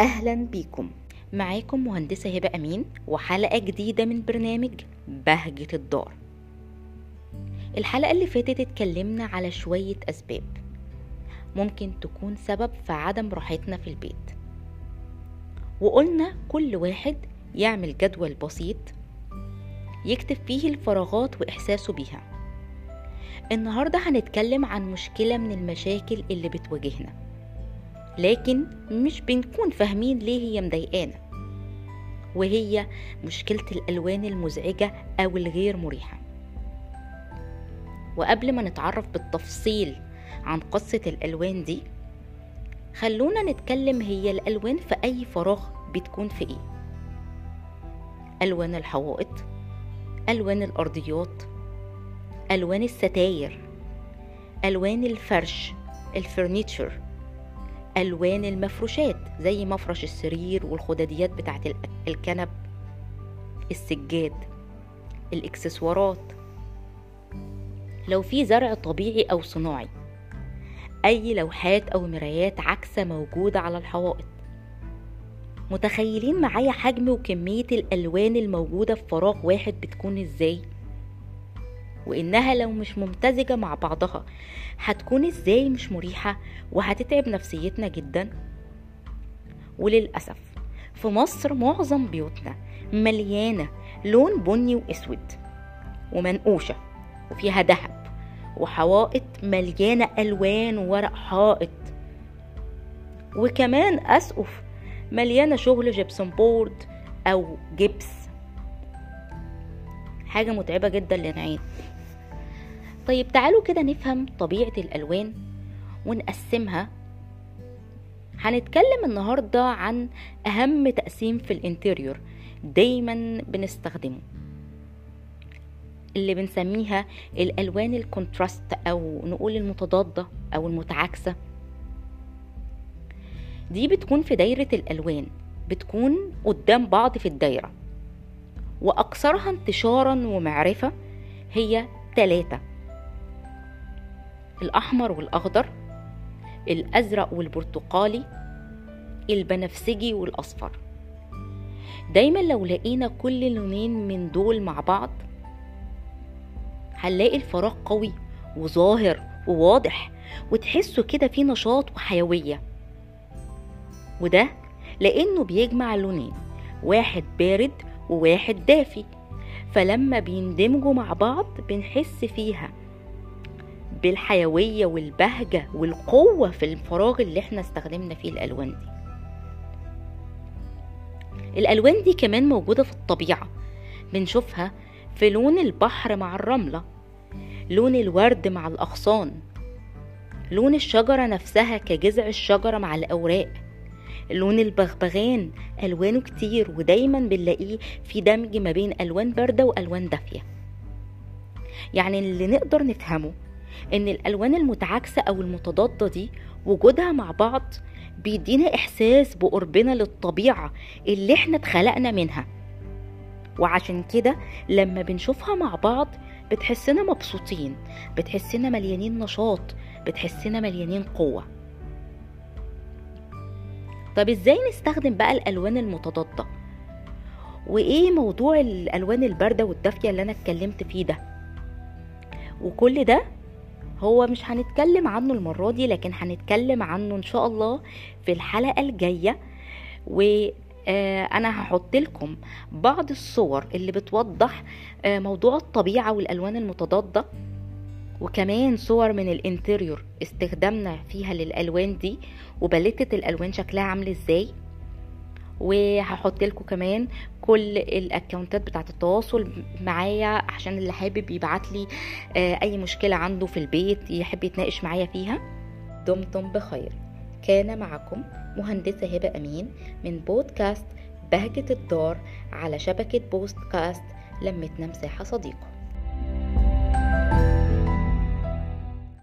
أهلا بيكم. معاكم مهندسة هبة أمين وحلقة جديدة من برنامج بهجة الدار. الحلقة اللي فاتت اتكلمنا على شوية أسباب. ممكن تكون سبب في عدم راحتنا في البيت. وقلنا كل واحد يعمل جدول بسيط يكتب فيه الفراغات وإحساسه بيها. النهاردة هنتكلم عن مشكلة من المشاكل اللي بتواجهنا. لكن مش بنكون فاهمين ليه هي مضايقانا. وهي مشكلة الألوان المزعجة أو الغير مريحة. وقبل ما نتعرف بالتفصيل عن قصة الألوان دي خلونا نتكلم هي الألوان في أي فراغ بتكون في إيه. ألوان الحوائط ألوان الأرضيات ألوان الستاير ألوان الفرش الفرنيتشر ألوان المفروشات زي مفرش السرير والخداديات بتاعت الكنب السجاد الإكسسوارات لو في زرع طبيعي أو صناعي أي لوحات أو مرايات عكسة موجودة على الحوائط متخيلين معايا حجم وكمية الألوان الموجودة في فراغ واحد بتكون إزاي؟ وإنها لو مش ممتزجة مع بعضها هتكون إزاي مش مريحة وهتتعب نفسيتنا جدا؟ وللأسف في مصر معظم بيوتنا مليانة لون بني وأسود ومنقوشة وفيها دهب وحوائط مليانة ألوان وورق حائط. وكمان أسقف مليانة شغل جبسون بورد أو جبس. حاجة متعبة جدا للعين. طيب تعالوا كده نفهم طبيعة الألوان ونقسمها. هنتكلم النهاردة عن أهم تقسيم في ال interior دايما بنستخدمه اللي بنسميها الألوان ال contrast أو نقول المتضادة أو المتعاكسة. دي بتكون في دايرة الألوان بتكون قدام بعض في الدايرة. وأكثرها انتشارا ومعرفة هي تلاتة. الأحمر والأخضر الأزرق والبرتقالي البنفسجي والأصفر. دايما لو لقينا كل لونين من دول مع بعض هنلاقي الفراغ قوي وظاهر وواضح وتحسوا كده فيه نشاط وحيوية. وده لأنه بيجمع لونين واحد بارد وواحد دافي. فلما بيندمجوا مع بعض بنحس فيها بالحيوية والبهجة والقوة في الفراغ اللي إحنا استخدمنا فيه الألوان دي. الألوان دي كمان موجودة في الطبيعة. بنشوفها في لون البحر مع الرملة لون الورد مع الأغصان لون الشجرة نفسها كجذع الشجرة مع الأوراق. لون البغبغان ألوانه كتير ودايما بنلاقيه في دمج ما بين ألوان باردة وألوان دافية. يعني اللي نقدر نفهمه إن الألوان المتعاكسة أو المتضادة دي وجودها مع بعض بيدينا إحساس بقربنا للطبيعة اللي إحنا اتخلقنا منها. وعشان كده لما بنشوفها مع بعض بتحسنا مبسوطين بتحسنا مليانين نشاط بتحسنا مليانين قوة. طب إزاي نستخدم بقى الألوان المتضادة؟ وإيه موضوع الألوان الباردة والدافية اللي أنا اتكلمت فيه ده؟ وكل ده هو مش هنتكلم عنه المرة دي لكن هنتكلم عنه إن شاء الله في الحلقة الجاية. وأنا هحط لكم بعض الصور اللي بتوضح موضوع الطبيعة والألوان المتضادة. وكمان صور من الانتريور استخدامنا فيها للألوان دي وباليتة الألوان شكلها عامل إزاي. وهحط لكم كمان كل الأكونتات بتاعة التواصل معايا عشان اللي حابب يبعت لي أي مشكلة عنده في البيت يحب يتناقش معايا فيها. دمتم بخير. كان معكم مهندسة هبة أمين من بودكاست بهجة الدار على شبكة بودكاست لمتنا مساحة صديقة.